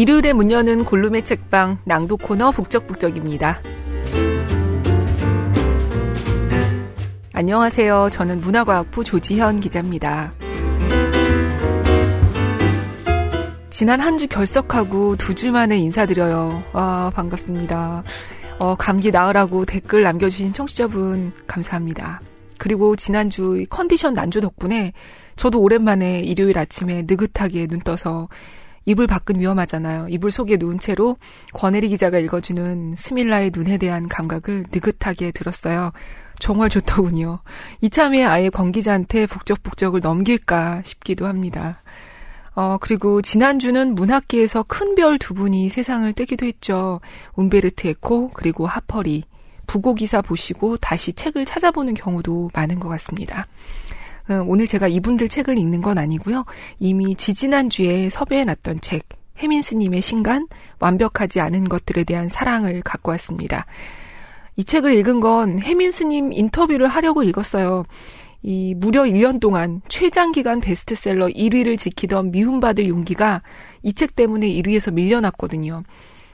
일요일에 문 여는 골룸의 책방 낭독 코너 북적북적입니다. 안녕하세요. 저는 문화과학부 조지현 기자입니다. 지난 한 주 결석하고 두 주 만에 인사드려요. 와, 반갑습니다. 어, 감기 나으라고 댓글 남겨주신 청취자분 감사합니다. 그리고 지난주 컨디션 난조 덕분에 저도 오랜만에 일요일 아침에 느긋하게 눈 떠서 이불 밖은 위험하잖아요. 이불 속에 누운 채로 권혜리 기자가 읽어주는 스밀라의 눈에 대한 감각을 느긋하게 들었어요. 정말 좋더군요. 이참에 아예 권 기자한테 북적북적을 넘길까 싶기도 합니다. 어, 그리고 지난주는 문학계에서 큰 별 두 분이 세상을 뜨기도 했죠. 움베르트 에코, 그리고 하퍼리. 부고 기사 보시고 다시 책을 찾아보는 경우도 많은 것 같습니다. 어, 오늘 제가 이분들 책을 읽는 건 아니고요. 이미 지지난주에 섭외해 놨던 책, 해민스님의 신간, 완벽하지 않은 것들에 대한 사랑을 갖고 왔습니다. 이 책을 읽은 건 해민스님 인터뷰를 하려고 읽었어요. 이 무려 1년 동안 최장기간 베스트셀러 1위를 지키던 미움받을 용기가 이 책 때문에 1위에서 밀려났거든요.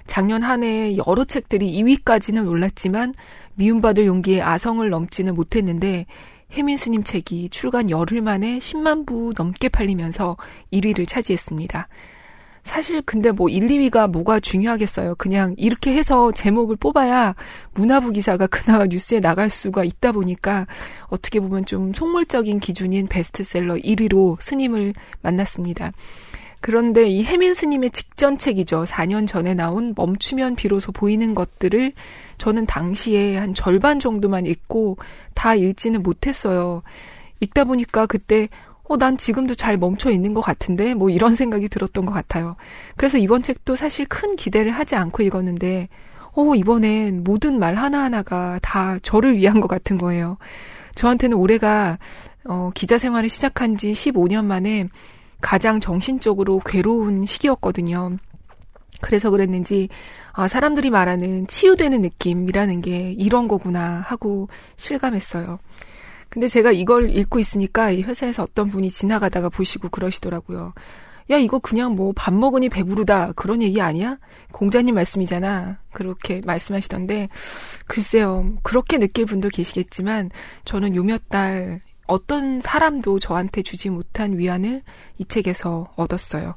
작년 한 해 여러 책들이 2위까지는 올랐지만 미움받을 용기에 아성을 넘지는 못했는데 해민 스님 책이 출간 열흘 만에 10만 부 넘게 팔리면서 1위를 차지했습니다. 사실 근데 뭐 1, 2위가 뭐가 중요하겠어요. 그냥 이렇게 해서 제목을 뽑아야 문화부 기사가 그나마 뉴스에 나갈 수가 있다 보니까 어떻게 보면 좀 속물적인 기준인 베스트셀러 1위로 스님을 만났습니다. 그런데 이 해민 스님의 직전 책이죠. 4년 전에 나온 멈추면 비로소 보이는 것들을 저는 당시에 한 절반 정도만 읽고 다 읽지는 못했어요. 읽다 보니까 그때 어, 난 지금도 잘 멈춰 있는 것 같은데? 뭐 이런 생각이 들었던 것 같아요. 그래서 이번 책도 사실 큰 기대를 하지 않고 읽었는데, 어, 이번엔 모든 말 하나하나가 다 저를 위한 것 같은 거예요. 저한테는 올해가, 어, 기자 생활을 시작한 지 15년 만에 가장 정신적으로 괴로운 시기였거든요. 그래서 그랬는지, 아, 사람들이 말하는 치유되는 느낌이라는 게 이런 거구나 하고 실감했어요. 근데 제가 이걸 읽고 있으니까 이 회사에서 어떤 분이 지나가다가 보시고 그러시더라고요. 야, 이거 그냥 뭐 밥 먹으니 배부르다. 그런 얘기 아니야? 공자님 말씀이잖아. 그렇게 말씀하시던데, 글쎄요. 그렇게 느낄 분도 계시겠지만, 저는 요 몇 달 어떤 사람도 저한테 주지 못한 위안을 이 책에서 얻었어요.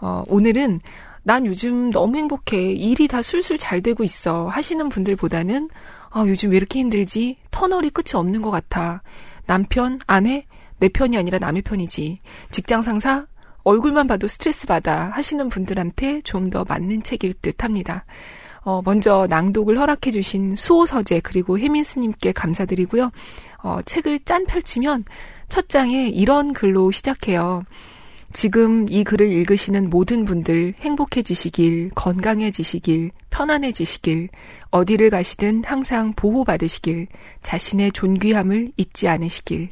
어, 오늘은 난 요즘 너무 행복해. 일이 다 술술 잘 되고 있어. 하시는 분들보다는 아, 요즘 왜 이렇게 힘들지? 터널이 끝이 없는 것 같아. 남편, 아내, 내 편이 아니라 남의 편이지. 직장 상사, 얼굴만 봐도 스트레스 받아 하시는 분들한테 좀 더 맞는 책일 듯 합니다. 어, 먼저 낭독을 허락해 주신 수호서재 그리고 혜민 스님께 감사드리고요. 어, 책을 짠 펼치면 첫 장에 이런 글로 시작해요. 지금 이 글을 읽으시는 모든 분들 행복해지시길, 건강해지시길, 편안해지시길, 어디를 가시든 항상 보호받으시길, 자신의 존귀함을 잊지 않으시길,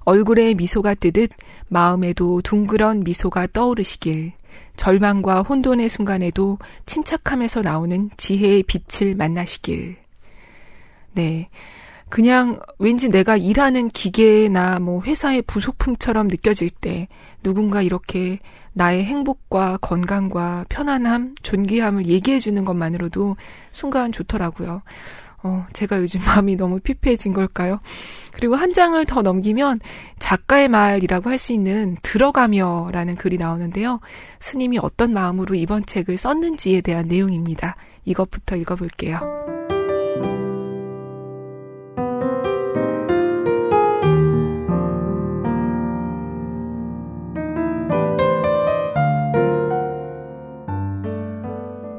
얼굴에 미소가 뜨듯 마음에도 둥그런 미소가 떠오르시길, 절망과 혼돈의 순간에도 침착함에서 나오는 지혜의 빛을 만나시길. 네. 그냥 왠지 내가 일하는 기계나 뭐 회사의 부속품처럼 느껴질 때 누군가 이렇게 나의 행복과 건강과 편안함, 존귀함을 얘기해 주는 것만으로도 순간 좋더라고요. 어, 제가 요즘 마음이 너무 피폐해진 걸까요? 그리고 한 장을 더 넘기면 작가의 말이라고 할 수 있는 들어가며라는 글이 나오는데요. 스님이 어떤 마음으로 이번 책을 썼는지에 대한 내용입니다. 이것부터 읽어볼게요.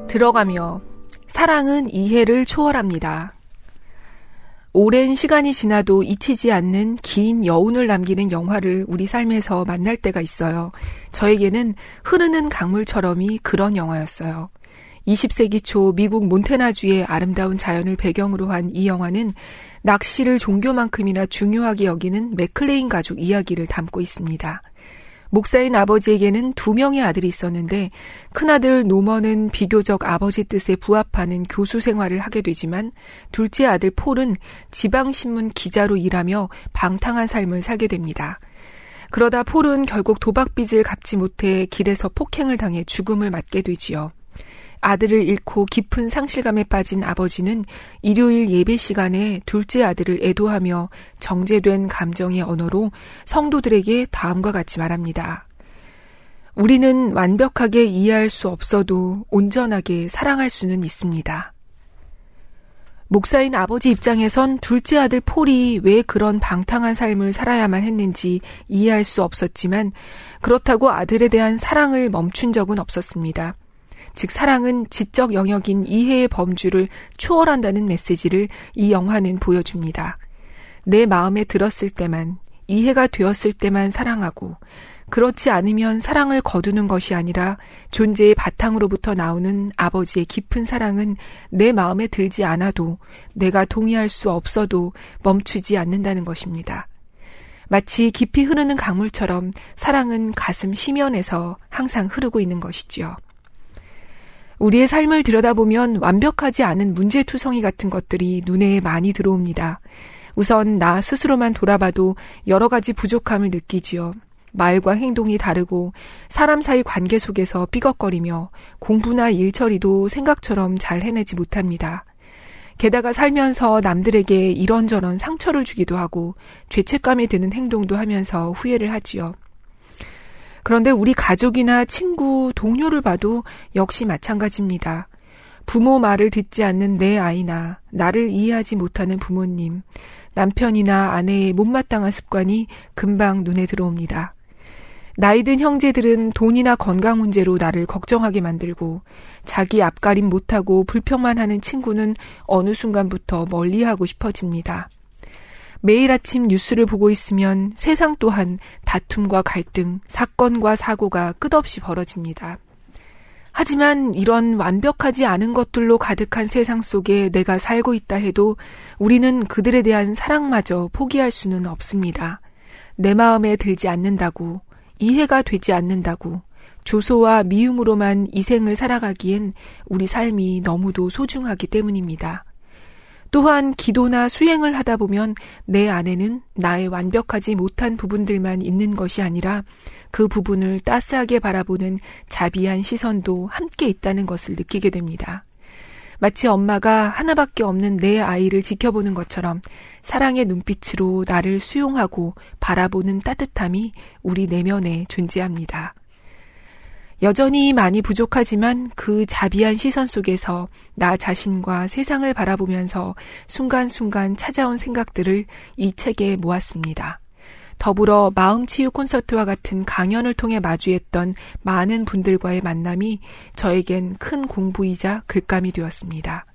들어가며 사랑은 이해를 초월합니다. 오랜 시간이 지나도 잊히지 않는 긴 여운을 남기는 영화를 우리 삶에서 만날 때가 있어요. 저에게는 흐르는 강물처럼이 그런 영화였어요. 20세기 초 미국 몬테나주의 아름다운 자연을 배경으로 한 이 영화는 낚시를 종교만큼이나 중요하게 여기는 맥클레인 가족 이야기를 담고 있습니다. 목사인 아버지에게는 두 명의 아들이 있었는데 큰아들 노먼은 비교적 아버지 뜻에 부합하는 교수 생활을 하게 되지만 둘째 아들 폴은 지방신문 기자로 일하며 방탕한 삶을 살게 됩니다. 그러다 폴은 결국 도박빚을 갚지 못해 길에서 폭행을 당해 죽음을 맞게 되지요. 아들을 잃고 깊은 상실감에 빠진 아버지는 일요일 예배 시간에 둘째 아들을 애도하며 정제된 감정의 언어로 성도들에게 다음과 같이 말합니다. 우리는 완벽하게 이해할 수 없어도 온전하게 사랑할 수는 있습니다. 목사인 아버지 입장에선 둘째 아들 폴이 왜 그런 방탕한 삶을 살아야만 했는지 이해할 수 없었지만 그렇다고 아들에 대한 사랑을 멈춘 적은 없었습니다. 즉 사랑은 지적 영역인 이해의 범주를 초월한다는 메시지를 이 영화는 보여줍니다. 내 마음에 들었을 때만 이해가 되었을 때만 사랑하고 그렇지 않으면 사랑을 거두는 것이 아니라 존재의 바탕으로부터 나오는 아버지의 깊은 사랑은 내 마음에 들지 않아도 내가 동의할 수 없어도 멈추지 않는다는 것입니다. 마치 깊이 흐르는 강물처럼 사랑은 가슴 심연에서 항상 흐르고 있는 것이지요. 우리의 삶을 들여다보면 완벽하지 않은 문제투성이 같은 것들이 눈에 많이 들어옵니다. 우선 나 스스로만 돌아봐도 여러 가지 부족함을 느끼지요. 말과 행동이 다르고 사람 사이 관계 속에서 삐걱거리며 공부나 일 처리도 생각처럼 잘 해내지 못합니다. 게다가 살면서 남들에게 이런저런 상처를 주기도 하고 죄책감이 드는 행동도 하면서 후회를 하지요. 그런데 우리 가족이나 친구, 동료를 봐도 역시 마찬가지입니다. 부모 말을 듣지 않는 내 아이나 나를 이해하지 못하는 부모님, 남편이나 아내의 못마땅한 습관이 금방 눈에 들어옵니다. 나이든 형제들은 돈이나 건강 문제로 나를 걱정하게 만들고 자기 앞가림 못하고 불평만 하는 친구는 어느 순간부터 멀리하고 싶어집니다. 매일 아침 뉴스를 보고 있으면 세상 또한 다툼과 갈등, 사건과 사고가 끝없이 벌어집니다. 하지만 이런 완벽하지 않은 것들로 가득한 세상 속에 내가 살고 있다 해도 우리는 그들에 대한 사랑마저 포기할 수는 없습니다. 내 마음에 들지 않는다고 이해가 되지 않는다고 조소와 미움으로만 이 생을 살아가기엔 우리 삶이 너무도 소중하기 때문입니다. 또한 기도나 수행을 하다 보면 내 안에는 나의 완벽하지 못한 부분들만 있는 것이 아니라 그 부분을 따스하게 바라보는 자비한 시선도 함께 있다는 것을 느끼게 됩니다. 마치 엄마가 하나밖에 없는 내 아이를 지켜보는 것처럼 사랑의 눈빛으로 나를 수용하고 바라보는 따뜻함이 우리 내면에 존재합니다. 여전히 많이 부족하지만 그 자비한 시선 속에서 나 자신과 세상을 바라보면서 순간순간 찾아온 생각들을 이 책에 모았습니다. 더불어 마음치유 콘서트와 같은 강연을 통해 마주했던 많은 분들과의 만남이 저에겐 큰 공부이자 글감이 되었습니다.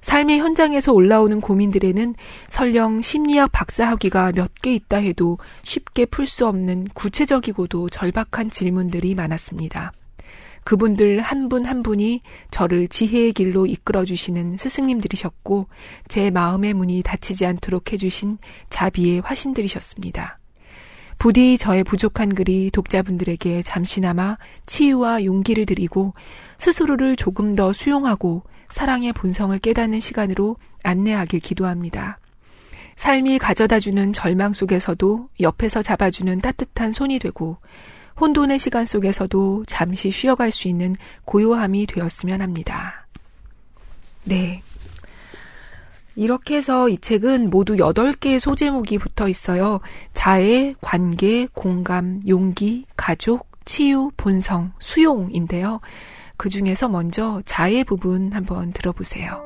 삶의 현장에서 올라오는 고민들에는 설령 심리학 박사 학위가 몇 개 있다 해도 쉽게 풀 수 없는 구체적이고도 절박한 질문들이 많았습니다. 그분들 한 분한 한 분이 저를 지혜의 길로 이끌어 주시는 스승님들이셨고 제 마음의 문이 닫히지 않도록 해주신 자비의 화신들이셨습니다. 부디 저의 부족한 글이 독자분들에게 잠시나마 치유와 용기를 드리고 스스로를 조금 더 수용하고 사랑의 본성을 깨닫는 시간으로 안내하길 기도합니다. 삶이 가져다주는 절망 속에서도 옆에서 잡아주는 따뜻한 손이 되고 혼돈의 시간 속에서도 잠시 쉬어갈 수 있는 고요함이 되었으면 합니다. 네. 이렇게 해서 이 책은 모두 8개의 소제목이 붙어 있어요. 자애, 관계, 공감, 용기, 가족, 치유, 본성, 수용인데요. 그 중에서 먼저 자애 부분 한번 들어보세요.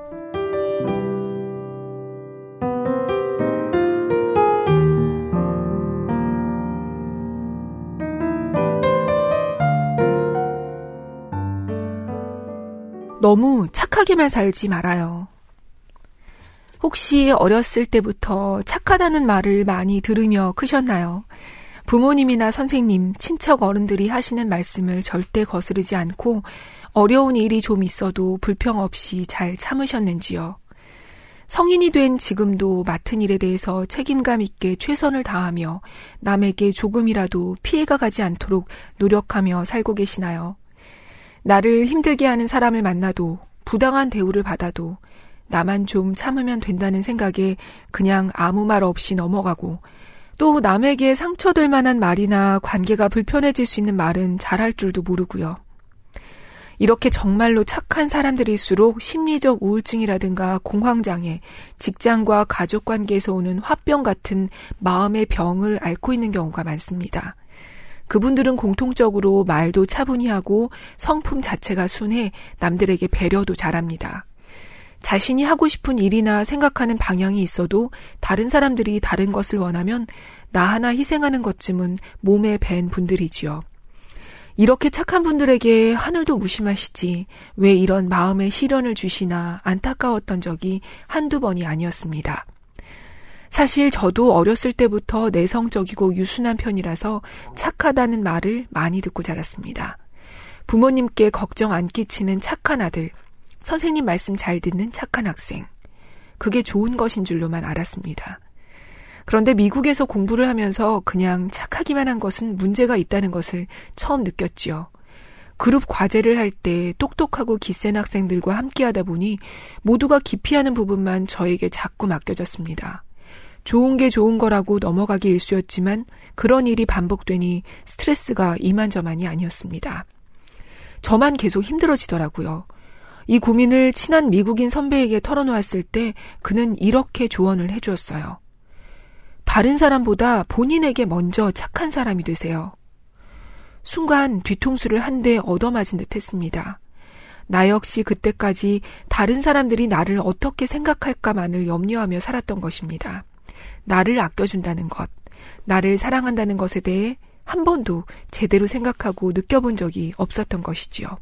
너무 착하게만 살지 말아요. 혹시 어렸을 때부터 착하다는 말을 많이 들으며 크셨나요? 부모님이나 선생님, 친척 어른들이 하시는 말씀을 절대 거스르지 않고 어려운 일이 좀 있어도 불평 없이 잘 참으셨는지요? 성인이 된 지금도 맡은 일에 대해서 책임감 있게 최선을 다하며 남에게 조금이라도 피해가 가지 않도록 노력하며 살고 계시나요? 나를 힘들게 하는 사람을 만나도 부당한 대우를 받아도 나만 좀 참으면 된다는 생각에 그냥 아무 말 없이 넘어가고 또 남에게 상처될 만한 말이나 관계가 불편해질 수 있는 말은 잘할 줄도 모르고요. 이렇게 정말로 착한 사람들일수록 심리적 우울증이라든가 공황장애, 직장과 가족 관계에서 오는 화병 같은 마음의 병을 앓고 있는 경우가 많습니다. 그분들은 공통적으로 말도 차분히 하고 성품 자체가 순해 남들에게 배려도 잘합니다. 자신이 하고 싶은 일이나 생각하는 방향이 있어도 다른 사람들이 다른 것을 원하면 나 하나 희생하는 것쯤은 몸에 밴 분들이지요. 이렇게 착한 분들에게 하늘도 무심하시지 왜 이런 마음의 시련을 주시나 안타까웠던 적이 한두 번이 아니었습니다. 사실 저도 어렸을 때부터 내성적이고 유순한 편이라서 착하다는 말을 많이 듣고 자랐습니다. 부모님께 걱정 안 끼치는 착한 아들, 선생님 말씀 잘 듣는 착한 학생. 그게 좋은 것인 줄로만 알았습니다. 그런데 미국에서 공부를 하면서 그냥 착하기만 한 것은 문제가 있다는 것을 처음 느꼈지요. 그룹 과제를 할 때 똑똑하고 기센 학생들과 함께 하다 보니 모두가 기피하는 부분만 저에게 자꾸 맡겨졌습니다. 좋은 게 좋은 거라고 넘어가기 일쑤였지만 그런 일이 반복되니 스트레스가 이만저만이 아니었습니다. 저만 계속 힘들어지더라고요. 이 고민을 친한 미국인 선배에게 털어놓았을 때 그는 이렇게 조언을 해주었어요. 다른 사람보다 본인에게 먼저 착한 사람이 되세요. 순간 뒤통수를 한 대 얻어맞은 듯 했습니다. 나 역시 그때까지 다른 사람들이 나를 어떻게 생각할까만을 염려하며 살았던 것입니다. 나를 아껴준다는 것, 나를 사랑한다는 것에 대해 한 번도 제대로 생각하고 느껴본 적이 없었던 것이지요.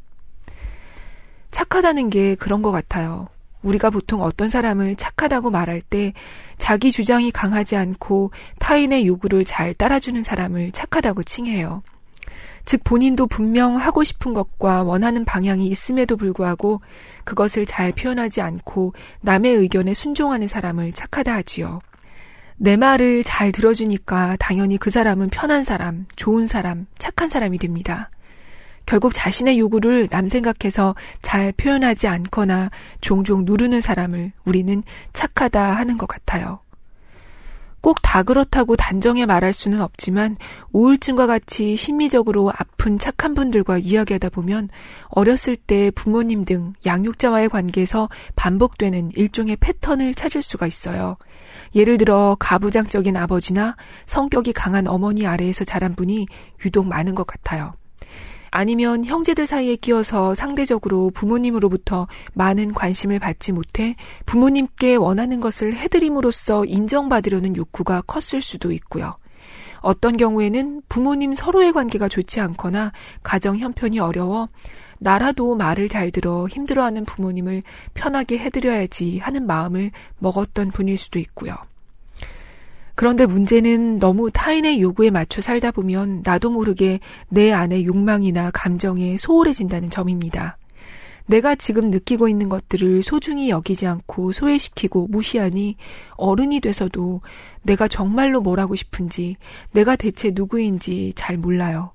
착하다는 게 그런 것 같아요. 우리가 보통 어떤 사람을 착하다고 말할 때 자기 주장이 강하지 않고 타인의 요구를 잘 따라주는 사람을 착하다고 칭해요. 즉 본인도 분명 하고 싶은 것과 원하는 방향이 있음에도 불구하고 그것을 잘 표현하지 않고 남의 의견에 순종하는 사람을 착하다 하지요. 내 말을 잘 들어주니까 당연히 그 사람은 편한 사람, 좋은 사람, 착한 사람이 됩니다. 결국 자신의 요구를 남 생각해서 잘 표현하지 않거나 종종 누르는 사람을 우리는 착하다 하는 것 같아요. 꼭 다 그렇다고 단정해 말할 수는 없지만 우울증과 같이 심리적으로 아픈 착한 분들과 이야기하다 보면 어렸을 때 부모님 등 양육자와의 관계에서 반복되는 일종의 패턴을 찾을 수가 있어요. 예를 들어 가부장적인 아버지나 성격이 강한 어머니 아래에서 자란 분이 유독 많은 것 같아요. 아니면 형제들 사이에 끼어서 상대적으로 부모님으로부터 많은 관심을 받지 못해 부모님께 원하는 것을 해드림으로써 인정받으려는 욕구가 컸을 수도 있고요. 어떤 경우에는 부모님 서로의 관계가 좋지 않거나 가정 형편이 어려워 나라도 말을 잘 들어 힘들어하는 부모님을 편하게 해드려야지 하는 마음을 먹었던 분일 수도 있고요. 그런데 문제는 너무 타인의 요구에 맞춰 살다 보면 나도 모르게 내 안의 욕망이나 감정에 소홀해진다는 점입니다. 내가 지금 느끼고 있는 것들을 소중히 여기지 않고 소외시키고 무시하니 어른이 돼서도 내가 정말로 뭘 하고 싶은지, 내가 대체 누구인지 잘 몰라요.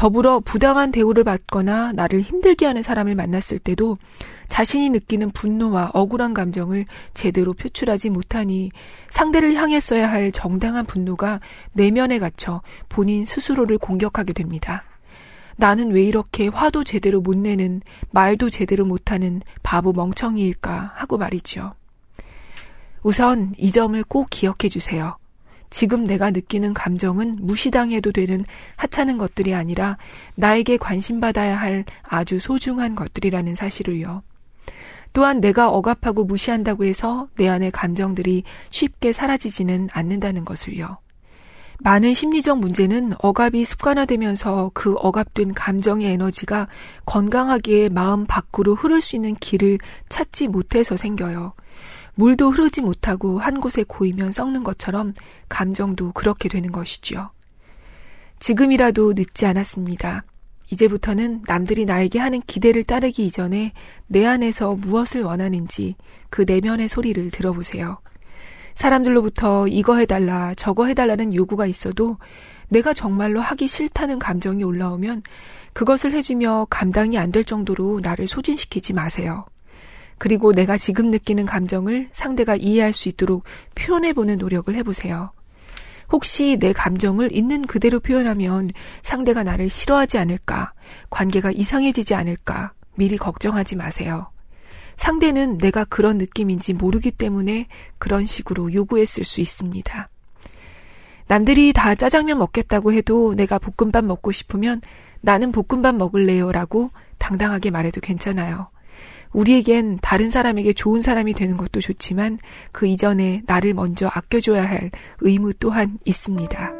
더불어 부당한 대우를 받거나 나를 힘들게 하는 사람을 만났을 때도 자신이 느끼는 분노와 억울한 감정을 제대로 표출하지 못하니 상대를 향했어야 할 정당한 분노가 내면에 갇혀 본인 스스로를 공격하게 됩니다. 나는 왜 이렇게 화도 제대로 못 내는, 말도 제대로 못하는 바보 멍청이일까 하고 말이지요. 우선 이 점을 꼭 기억해 주세요. 지금 내가 느끼는 감정은 무시당해도 되는 하찮은 것들이 아니라 나에게 관심받아야 할 아주 소중한 것들이라는 사실을요. 또한 내가 억압하고 무시한다고 해서 내 안의 감정들이 쉽게 사라지지는 않는다는 것을요. 많은 심리적 문제는 억압이 습관화되면서 그 억압된 감정의 에너지가 건강하게 마음 밖으로 흐를 수 있는 길을 찾지 못해서 생겨요. 물도 흐르지 못하고 한 곳에 고이면 썩는 것처럼 감정도 그렇게 되는 것이지요. 지금이라도 늦지 않았습니다. 이제부터는 남들이 나에게 하는 기대를 따르기 이전에 내 안에서 무엇을 원하는지 그 내면의 소리를 들어보세요. 사람들로부터 이거 해달라, 저거 해달라는 요구가 있어도 내가 정말로 하기 싫다는 감정이 올라오면 그것을 해주며 감당이 안 될 정도로 나를 소진시키지 마세요. 그리고 내가 지금 느끼는 감정을 상대가 이해할 수 있도록 표현해보는 노력을 해보세요. 혹시 내 감정을 있는 그대로 표현하면 상대가 나를 싫어하지 않을까, 관계가 이상해지지 않을까, 미리 걱정하지 마세요. 상대는 내가 그런 느낌인지 모르기 때문에 그런 식으로 요구했을 수 있습니다. 남들이 다 짜장면 먹겠다고 해도 내가 볶음밥 먹고 싶으면 나는 볶음밥 먹을래요 라고 당당하게 말해도 괜찮아요. 우리에겐 다른 사람에게 좋은 사람이 되는 것도 좋지만 그 이전에 나를 먼저 아껴줘야 할 의무 또한 있습니다.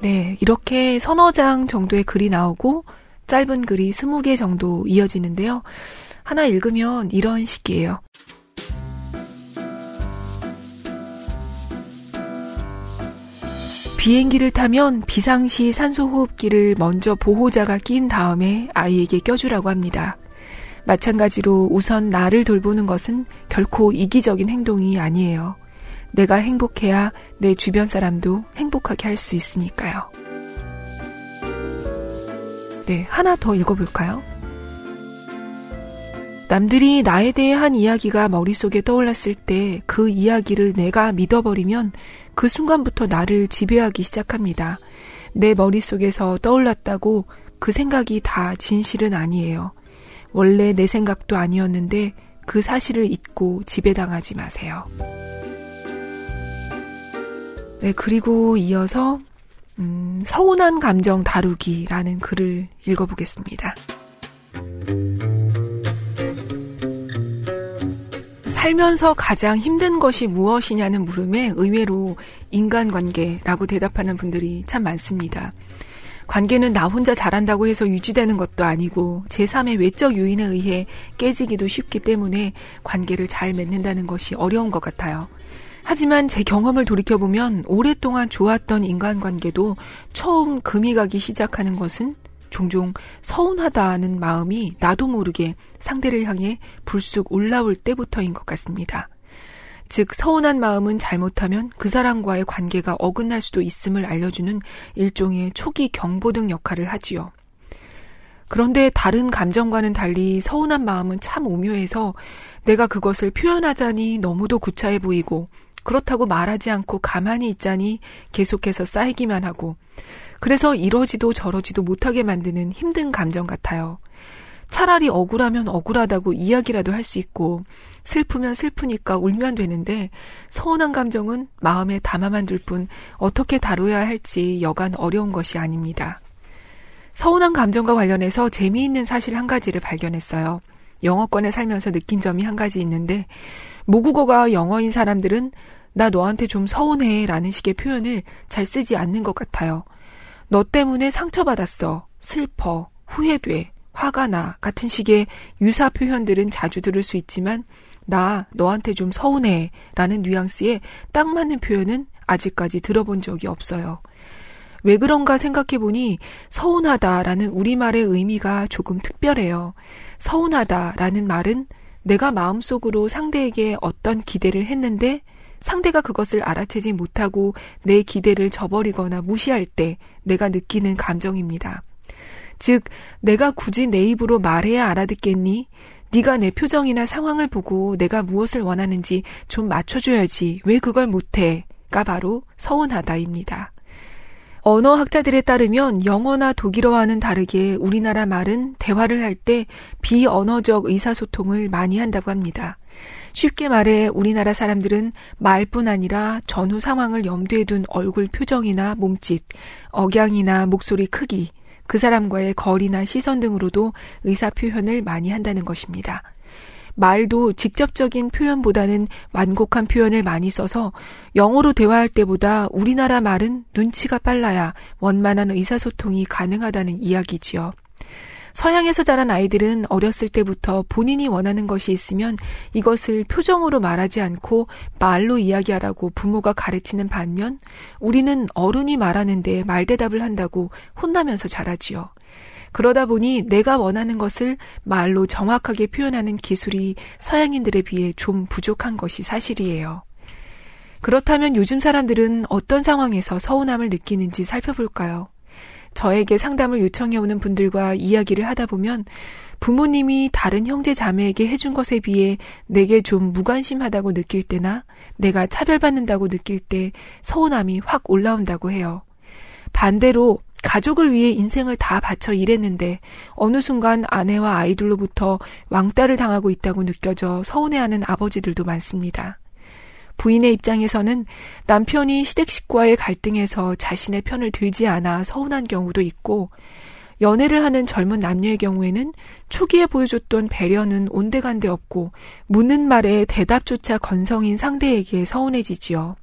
네, 이렇게 서너 장 정도의 글이 나오고 짧은 글이 스무 개 정도 이어지는데요. 하나 읽으면 이런 식이에요. 비행기를 타면 비상시 산소호흡기를 먼저 보호자가 낀 다음에 아이에게 껴주라고 합니다. 마찬가지로 우선 나를 돌보는 것은 결코 이기적인 행동이 아니에요. 내가 행복해야 내 주변 사람도 행복하게 할 수 있으니까요. 네, 하나 더 읽어볼까요? 남들이 나에 대해 한 이야기가 머릿속에 떠올랐을 때 그 이야기를 내가 믿어버리면 그 순간부터 나를 지배하기 시작합니다. 내 머릿속에서 떠올랐다고 그 생각이 다 진실은 아니에요. 원래 내 생각도 아니었는데 그 사실을 잊고 지배당하지 마세요. 네, 그리고 이어서 음, 서운한 감정 다루기라는 글을 읽어보겠습니다. 살면서 가장 힘든 것이 무엇이냐는 물음에 의외로 인간관계라고 대답하는 분들이 참 많습니다. 관계는 나 혼자 잘한다고 해서 유지되는 것도 아니고 제3의 외적 요인에 의해 깨지기도 쉽기 때문에 관계를 잘 맺는다는 것이 어려운 것 같아요. 하지만 제 경험을 돌이켜보면 오랫동안 좋았던 인간관계도 처음 금이 가기 시작하는 것은 종종 서운하다는 마음이 나도 모르게 상대를 향해 불쑥 올라올 때부터인 것 같습니다. 즉, 서운한 마음은 잘못하면 그 사람과의 관계가 어긋날 수도 있음을 알려주는 일종의 초기 경보등 역할을 하지요. 그런데 다른 감정과는 달리 서운한 마음은 참 오묘해서 내가 그것을 표현하자니 너무도 구차해 보이고 그렇다고 말하지 않고 가만히 있자니 계속해서 쌓이기만 하고 그래서 이러지도 저러지도 못하게 만드는 힘든 감정 같아요. 차라리 억울하면 억울하다고 이야기라도 할 수 있고 슬프면 슬프니까 울면 되는데 서운한 감정은 마음에 담아만 둘 뿐 어떻게 다뤄야 할지 여간 어려운 것이 아닙니다. 서운한 감정과 관련해서 재미있는 사실 한 가지를 발견했어요. 영어권에 살면서 느낀 점이 한 가지 있는데 모국어가 영어인 사람들은 나 너한테 좀 서운해 라는 식의 표현을 잘 쓰지 않는 것 같아요. 너 때문에 상처받았어. 슬퍼. 후회돼. 화가 나. 같은 식의 유사 표현들은 자주 들을 수 있지만 나 너한테 좀 서운해. 라는 뉘앙스에 딱 맞는 표현은 아직까지 들어본 적이 없어요. 왜 그런가 생각해보니 서운하다라는 우리말의 의미가 조금 특별해요. 서운하다라는 말은 내가 마음속으로 상대에게 어떤 기대를 했는데 상대가 그것을 알아채지 못하고 내 기대를 저버리거나 무시할 때 내가 느끼는 감정입니다. 즉, 내가 굳이 내 입으로 말해야 알아듣겠니? 네가 내 표정이나 상황을 보고 내가 무엇을 원하는지 좀 맞춰줘야지. 왜 그걸 못해? 가 바로 서운하다입니다. 언어학자들에 따르면 영어나 독일어와는 다르게 우리나라 말은 대화를 할 때 비언어적 의사소통을 많이 한다고 합니다. 쉽게 말해 우리나라 사람들은 말뿐 아니라 전후 상황을 염두에 둔 얼굴 표정이나 몸짓, 억양이나 목소리 크기, 그 사람과의 거리나 시선 등으로도 의사 표현을 많이 한다는 것입니다. 말도 직접적인 표현보다는 완곡한 표현을 많이 써서 영어로 대화할 때보다 우리나라 말은 눈치가 빨라야 원만한 의사소통이 가능하다는 이야기지요. 서양에서 자란 아이들은 어렸을 때부터 본인이 원하는 것이 있으면 이것을 표정으로 말하지 않고 말로 이야기하라고 부모가 가르치는 반면 우리는 어른이 말하는데 말대답을 한다고 혼나면서 자라지요. 그러다 보니 내가 원하는 것을 말로 정확하게 표현하는 기술이 서양인들에 비해 좀 부족한 것이 사실이에요. 그렇다면 요즘 사람들은 어떤 상황에서 서운함을 느끼는지 살펴볼까요? 저에게 상담을 요청해 오는 분들과 이야기를 하다 보면 부모님이 다른 형제 자매에게 해준 것에 비해 내게 좀 무관심하다고 느낄 때나 내가 차별받는다고 느낄 때 서운함이 확 올라온다고 해요. 반대로 가족을 위해 인생을 다 바쳐 일했는데 어느 순간 아내와 아이들로부터 왕따를 당하고 있다고 느껴져 서운해하는 아버지들도 많습니다. 부인의 입장에서는 남편이 시댁 식과의 갈등에서 자신의 편을 들지 않아 서운한 경우도 있고 연애를 하는 젊은 남녀의 경우에는 초기에 보여줬던 배려는 온데간데 없고 묻는 말에 대답조차 건성인 상대에게 서운해지지요.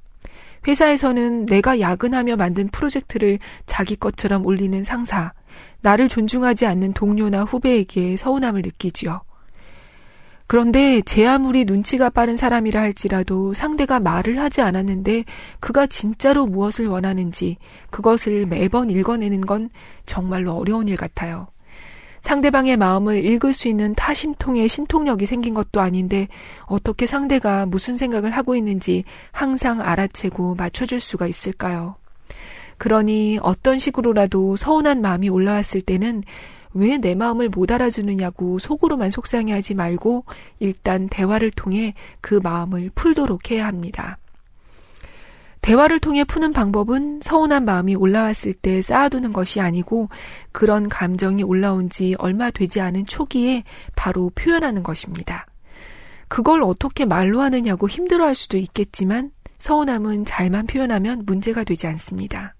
회사에서는 내가 야근하며 만든 프로젝트를 자기 것처럼 올리는 상사, 나를 존중하지 않는 동료나 후배에게 서운함을 느끼지요. 그런데 제 아무리 눈치가 빠른 사람이라 할지라도 상대가 말을 하지 않았는데 그가 진짜로 무엇을 원하는지 그것을 매번 읽어내는 건 정말로 어려운 일 같아요. 상대방의 마음을 읽을 수 있는 타심통의 신통력이 생긴 것도 아닌데 어떻게 상대가 무슨 생각을 하고 있는지 항상 알아채고 맞춰줄 수가 있을까요? 그러니 어떤 식으로라도 서운한 마음이 올라왔을 때는 왜 내 마음을 못 알아주느냐고 속으로만 속상해 하지 말고 일단 대화를 통해 그 마음을 풀도록 해야 합니다. 대화를 통해 푸는 방법은 서운한 마음이 올라왔을 때 쌓아두는 것이 아니고 그런 감정이 올라온 지 얼마 되지 않은 초기에 바로 표현하는 것입니다. 그걸 어떻게 말로 하느냐고 힘들어 할 수도 있겠지만 서운함은 잘만 표현하면 문제가 되지 않습니다.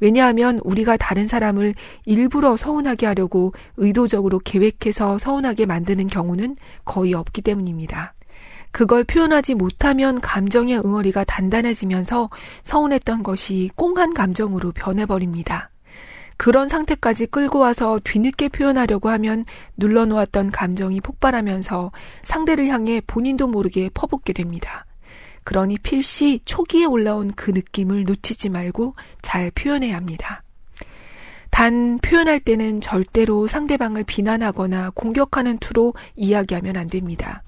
왜냐하면 우리가 다른 사람을 일부러 서운하게 하려고 의도적으로 계획해서 서운하게 만드는 경우는 거의 없기 때문입니다. 그걸 표현하지 못하면 감정의 응어리가 단단해지면서 서운했던 것이 꽁한 감정으로 변해버립니다. 그런 상태까지 끌고 와서 뒤늦게 표현하려고 하면 눌러놓았던 감정이 폭발하면서 상대를 향해 본인도 모르게 퍼붓게 됩니다. 그러니 필시 초기에 올라온 그 느낌을 놓치지 말고 잘 표현해야 합니다. 단 표현할 때는 절대로 상대방을 비난하거나 공격하는 투로 이야기하면 안 됩니다.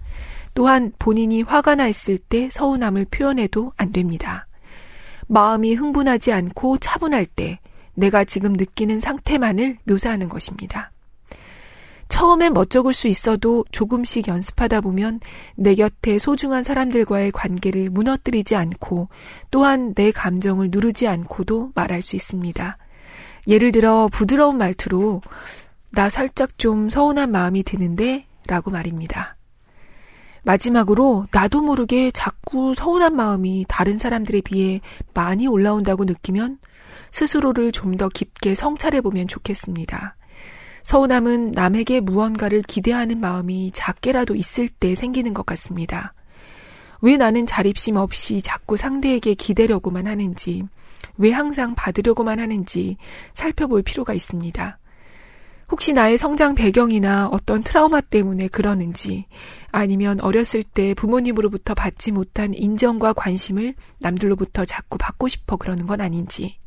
또한 본인이 화가 나 있을 때 서운함을 표현해도 안 됩니다. 마음이 흥분하지 않고 차분할 때 내가 지금 느끼는 상태만을 묘사하는 것입니다. 처음엔 멋쩍을 수 있어도 조금씩 연습하다 보면 내 곁에 소중한 사람들과의 관계를 무너뜨리지 않고 또한 내 감정을 누르지 않고도 말할 수 있습니다. 예를 들어 부드러운 말투로 나 살짝 좀 서운한 마음이 드는데 라고 말입니다. 마지막으로 나도 모르게 자꾸 서운한 마음이 다른 사람들에 비해 많이 올라온다고 느끼면 스스로를 좀 더 깊게 성찰해 보면 좋겠습니다. 서운함은 남에게 무언가를 기대하는 마음이 작게라도 있을 때 생기는 것 같습니다. 왜 나는 자립심 없이 자꾸 상대에게 기대려고만 하는지, 왜 항상 받으려고만 하는지 살펴볼 필요가 있습니다. 혹시 나의 성장 배경이나 어떤 트라우마 때문에 그러는지, 아니면 어렸을 때 부모님으로부터 받지 못한 인정과 관심을 남들로부터 자꾸 받고 싶어 그러는 건 아닌지,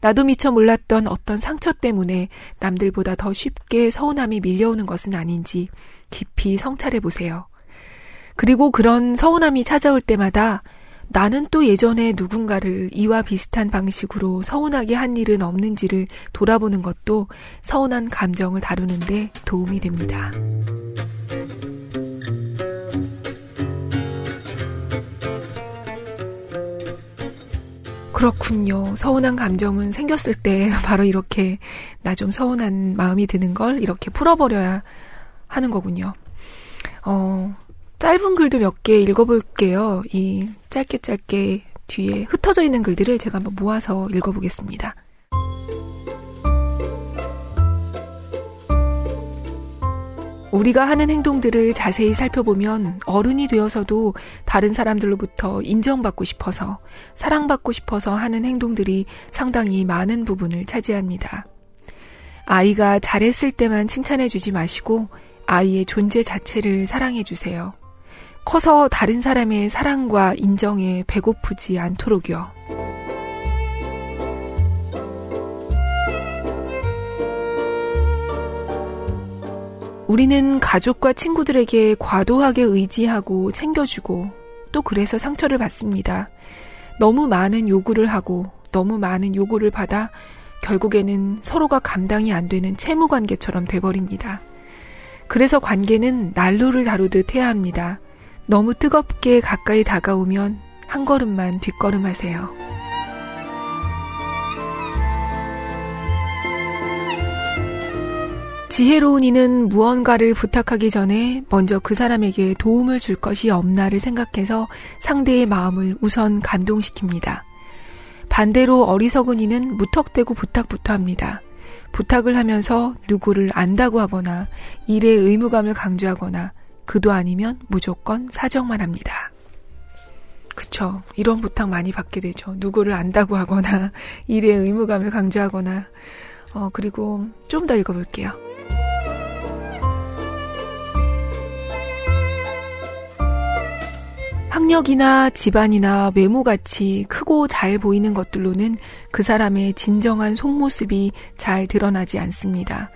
나도 미처 몰랐던 어떤 상처 때문에 남들보다 더 쉽게 서운함이 밀려오는 것은 아닌지 깊이 성찰해 보세요. 그리고 그런 서운함이 찾아올 때마다 나는 또 예전에 누군가를 이와 비슷한 방식으로 서운하게 한 일은 없는지를 돌아보는 것도 서운한 감정을 다루는데 도움이 됩니다. 그렇군요. 서운한 감정은 생겼을 때 바로 이렇게 나 좀 서운한 마음이 드는 걸 이렇게 풀어버려야 하는 거군요. 어, 짧은 글도 몇 개 읽어볼게요. 이 짧게 짧게 뒤에 흩어져 있는 글들을 제가 한번 모아서 읽어보겠습니다. 우리가 하는 행동들을 자세히 살펴보면 어른이 되어서도 다른 사람들로부터 인정받고 싶어서 사랑받고 싶어서 하는 행동들이 상당히 많은 부분을 차지합니다. 아이가 잘했을 때만 칭찬해 주지 마시고 아이의 존재 자체를 사랑해 주세요. 커서 다른 사람의 사랑과 인정에 배고프지 않도록요. 우리는 가족과 친구들에게 과도하게 의지하고 챙겨주고 또 그래서 상처를 받습니다. 너무 많은 요구를 하고 너무 많은 요구를 받아 결국에는 서로가 감당이 안 되는 채무 관계처럼 돼버립니다. 그래서 관계는 난로를 다루듯 해야 합니다. 너무 뜨겁게 가까이 다가오면 한 걸음만 뒷걸음하세요. 지혜로운 이는 무언가를 부탁하기 전에 먼저 그 사람에게 도움을 줄 것이 없나를 생각해서 상대의 마음을 우선 감동시킵니다. 반대로 어리석은 이는 무턱대고 부탁부터 합니다. 부탁을 하면서 누구를 안다고 하거나 일의 의무감을 강조하거나 그도 아니면 무조건 사정만 합니다. 그쵸. 이런 부탁 많이 받게 되죠. 누구를 안다고 하거나 일의 의무감을 강조하거나 어, 그리고 좀 더 읽어볼게요. 학력이나 집안이나 외모같이 크고 잘 보이는 것들로는 그 사람의 진정한 속모습이 잘 드러나지 않습니다.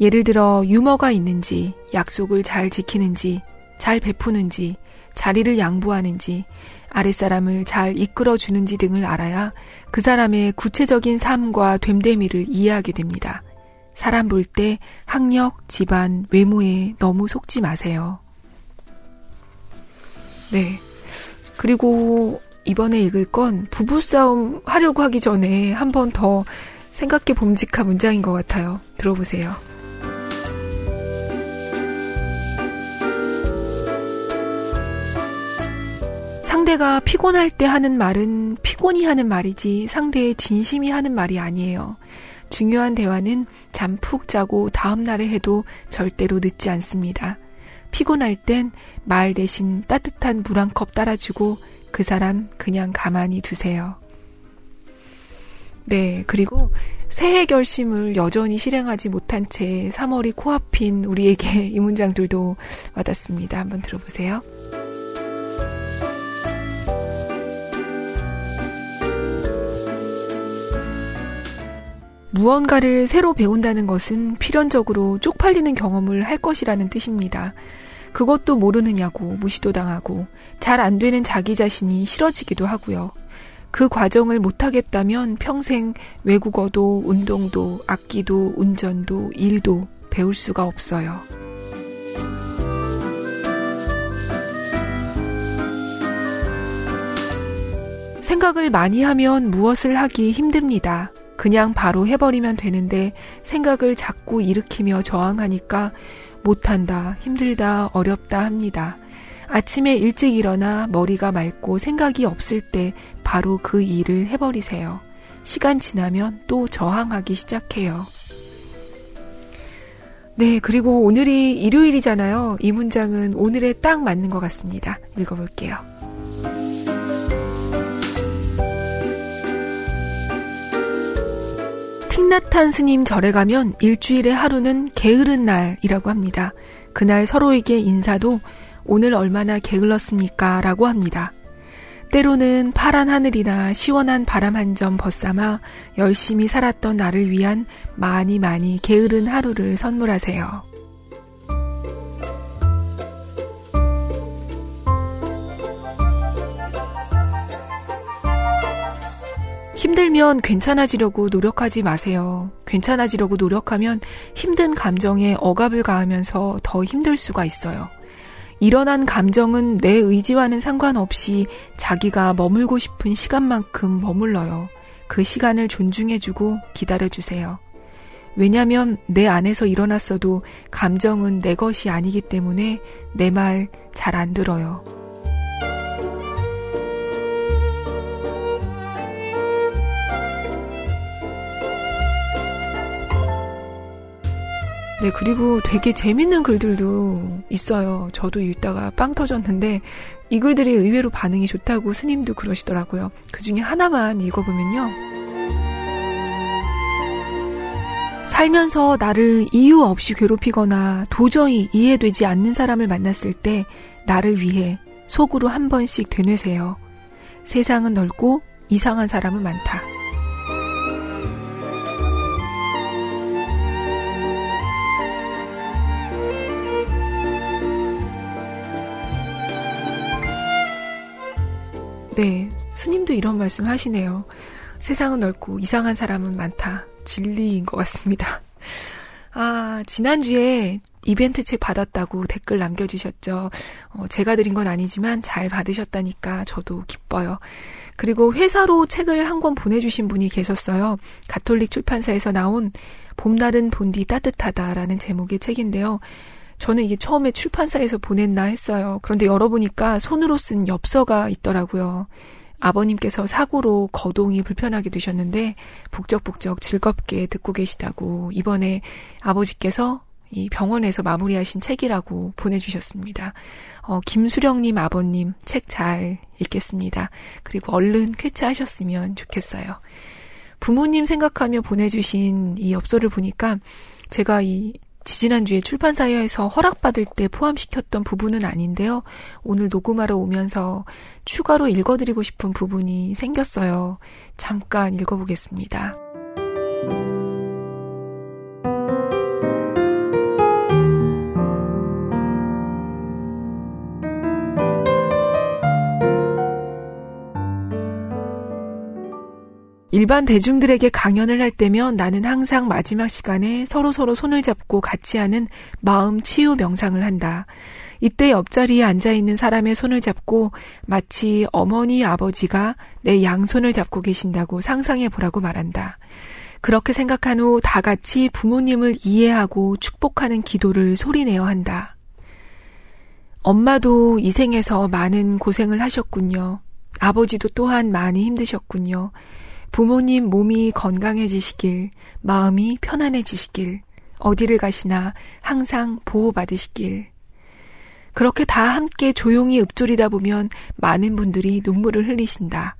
예를 들어 유머가 있는지, 약속을 잘 지키는지, 잘 베푸는지, 자리를 양보하는지, 아랫사람을 잘 이끌어주는지 등을 알아야 그 사람의 구체적인 삶과 됨됨이를 이해하게 됩니다. 사람 볼 때 학력, 집안, 외모에 너무 속지 마세요. 네. 그리고 이번에 읽을 건 부부싸움 하려고 하기 전에 한 번 더 생각해 봄직한 문장인 것 같아요. 들어보세요. 상대가 피곤할 때 하는 말은 피곤이 하는 말이지 상대의 진심이 하는 말이 아니에요. 중요한 대화는 잠 푹 자고 다음날에 해도 절대로 늦지 않습니다. 피곤할 땐 말 대신 따뜻한 물 한 컵 따라주고 그 사람 그냥 가만히 두세요. 네, 그리고 새해 결심을 여전히 실행하지 못한 채 3월이 코앞인 우리에게 이 문장들도 와닿습니다. 한번 들어보세요. 무언가를 새로 배운다는 것은 필연적으로 쪽팔리는 경험을 할 것이라는 뜻입니다. 그것도 모르느냐고 무시도 당하고 잘 안 되는 자기 자신이 싫어지기도 하고요. 그 과정을 못하겠다면 평생 외국어도 운동도 악기도 운전도 일도 배울 수가 없어요. 생각을 많이 하면 무엇을 하기 힘듭니다. 그냥 바로 해버리면 되는데 생각을 자꾸 일으키며 저항하니까 못한다, 힘들다, 어렵다 합니다. 아침에 일찍 일어나 머리가 맑고 생각이 없을 때 바로 그 일을 해버리세요. 시간 지나면 또 저항하기 시작해요. 네, 그리고 오늘이 일요일이잖아요. 이 문장은 오늘에 딱 맞는 것 같습니다. 읽어볼게요. 틱나탄 스님 절에 가면 일주일에 하루는 게으른 날이라고 합니다. 그날 서로에게 인사도 오늘 얼마나 게을렀습니까? 라고 합니다. 때로는 파란 하늘이나 시원한 바람 한 점 벗삼아 열심히 살았던 나를 위한 많이 많이 게으른 하루를 선물하세요. 힘들면 괜찮아지려고 노력하지 마세요. 괜찮아지려고 노력하면 힘든 감정에 억압을 가하면서 더 힘들 수가 있어요. 일어난 감정은 내 의지와는 상관없이 자기가 머물고 싶은 시간만큼 머물러요. 그 시간을 존중해주고 기다려주세요. 왜냐면 내 안에서 일어났어도 감정은 내 것이 아니기 때문에 내 말 잘 안 들어요. 네, 그리고 되게 재밌는 글들도 있어요. 저도 읽다가 빵 터졌는데 이 글들이 의외로 반응이 좋다고 스님도 그러시더라고요. 그 중에 하나만 읽어보면요. 살면서 나를 이유 없이 괴롭히거나 도저히 이해되지 않는 사람을 만났을 때 나를 위해 속으로 한 번씩 되뇌세요. 세상은 넓고 이상한 사람은 많다. 네, 스님도 이런 말씀 하시네요. 세상은 넓고 이상한 사람은 많다. 진리인 것 같습니다. 아, 지난주에 이벤트 책 받았다고 댓글 남겨주셨죠. 어, 제가 드린 건 아니지만 잘 받으셨다니까 저도 기뻐요. 그리고 회사로 책을 한 권 보내주신 분이 계셨어요. 가톨릭 출판사에서 나온 봄날은 본디 따뜻하다라는 제목의 책인데요. 저는 이게 처음에 출판사에서 보냈나 했어요. 그런데 열어보니까 손으로 쓴 엽서가 있더라고요. 아버님께서 사고로 거동이 불편하게 되셨는데 북적북적 즐겁게 듣고 계시다고 이번에 아버지께서 이 병원에서 마무리하신 책이라고 보내주셨습니다. 어, 김수령님 아버님 책 잘 읽겠습니다. 그리고 얼른 쾌차하셨으면 좋겠어요. 부모님 생각하며 보내주신 이 엽서를 보니까 제가 이 지지난주에 출판사에서 허락받을 때 포함시켰던 부분은 아닌데요. 오늘 녹음하러 오면서 추가로 읽어드리고 싶은 부분이 생겼어요. 잠깐 읽어보겠습니다. 일반 대중들에게 강연을 할 때면 나는 항상 마지막 시간에 서로 서로 손을 잡고 같이 하는 마음 치유 명상을 한다. 이때 옆자리에 앉아 있는 사람의 손을 잡고 마치 어머니 아버지가 내 양손을 잡고 계신다고 상상해 보라고 말한다. 그렇게 생각한 후 다 같이 부모님을 이해하고 축복하는 기도를 소리내어 한다. 엄마도 이 생에서 많은 고생을 하셨군요. 아버지도 또한 많이 힘드셨군요. 부모님 몸이 건강해지시길, 마음이 편안해지시길, 어디를 가시나 항상 보호받으시길. 그렇게 다 함께 조용히 읊조리다 보면 많은 분들이 눈물을 흘리신다.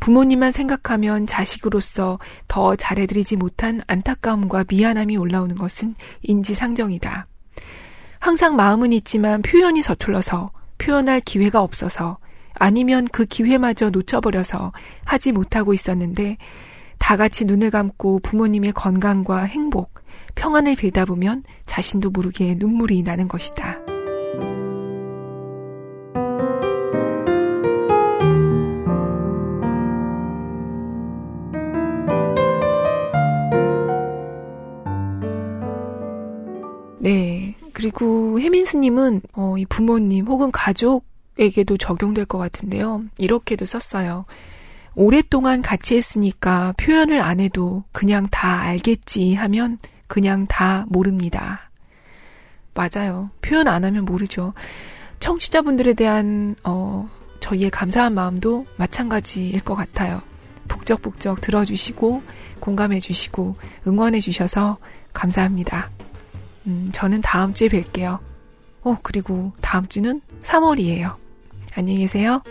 부모님만 생각하면 자식으로서 더 잘해드리지 못한 안타까움과 미안함이 올라오는 것은 인지상정이다. 항상 마음은 있지만 표현이 서툴러서 표현할 기회가 없어서 아니면 그 기회마저 놓쳐버려서 하지 못하고 있었는데 다 같이 눈을 감고 부모님의 건강과 행복, 평안을 빌다 보면 자신도 모르게 눈물이 나는 것이다. 네. 그리고 혜민스님은, 어, 이 부모님 혹은 가족, 에게도 적용될 것 같은데요. 이렇게도 썼어요. 오랫동안 같이 했으니까 표현을 안 해도 그냥 다 알겠지 하면 그냥 다 모릅니다. 맞아요. 표현 안 하면 모르죠. 청취자분들에 대한, 어, 저희의 감사한 마음도 마찬가지일 것 같아요. 북적북적 들어주시고, 공감해주시고, 응원해주셔서 감사합니다. 음, 저는 다음 주에 뵐게요. 어, 그리고 다음 주는 3월이에요. 안녕히 계세요.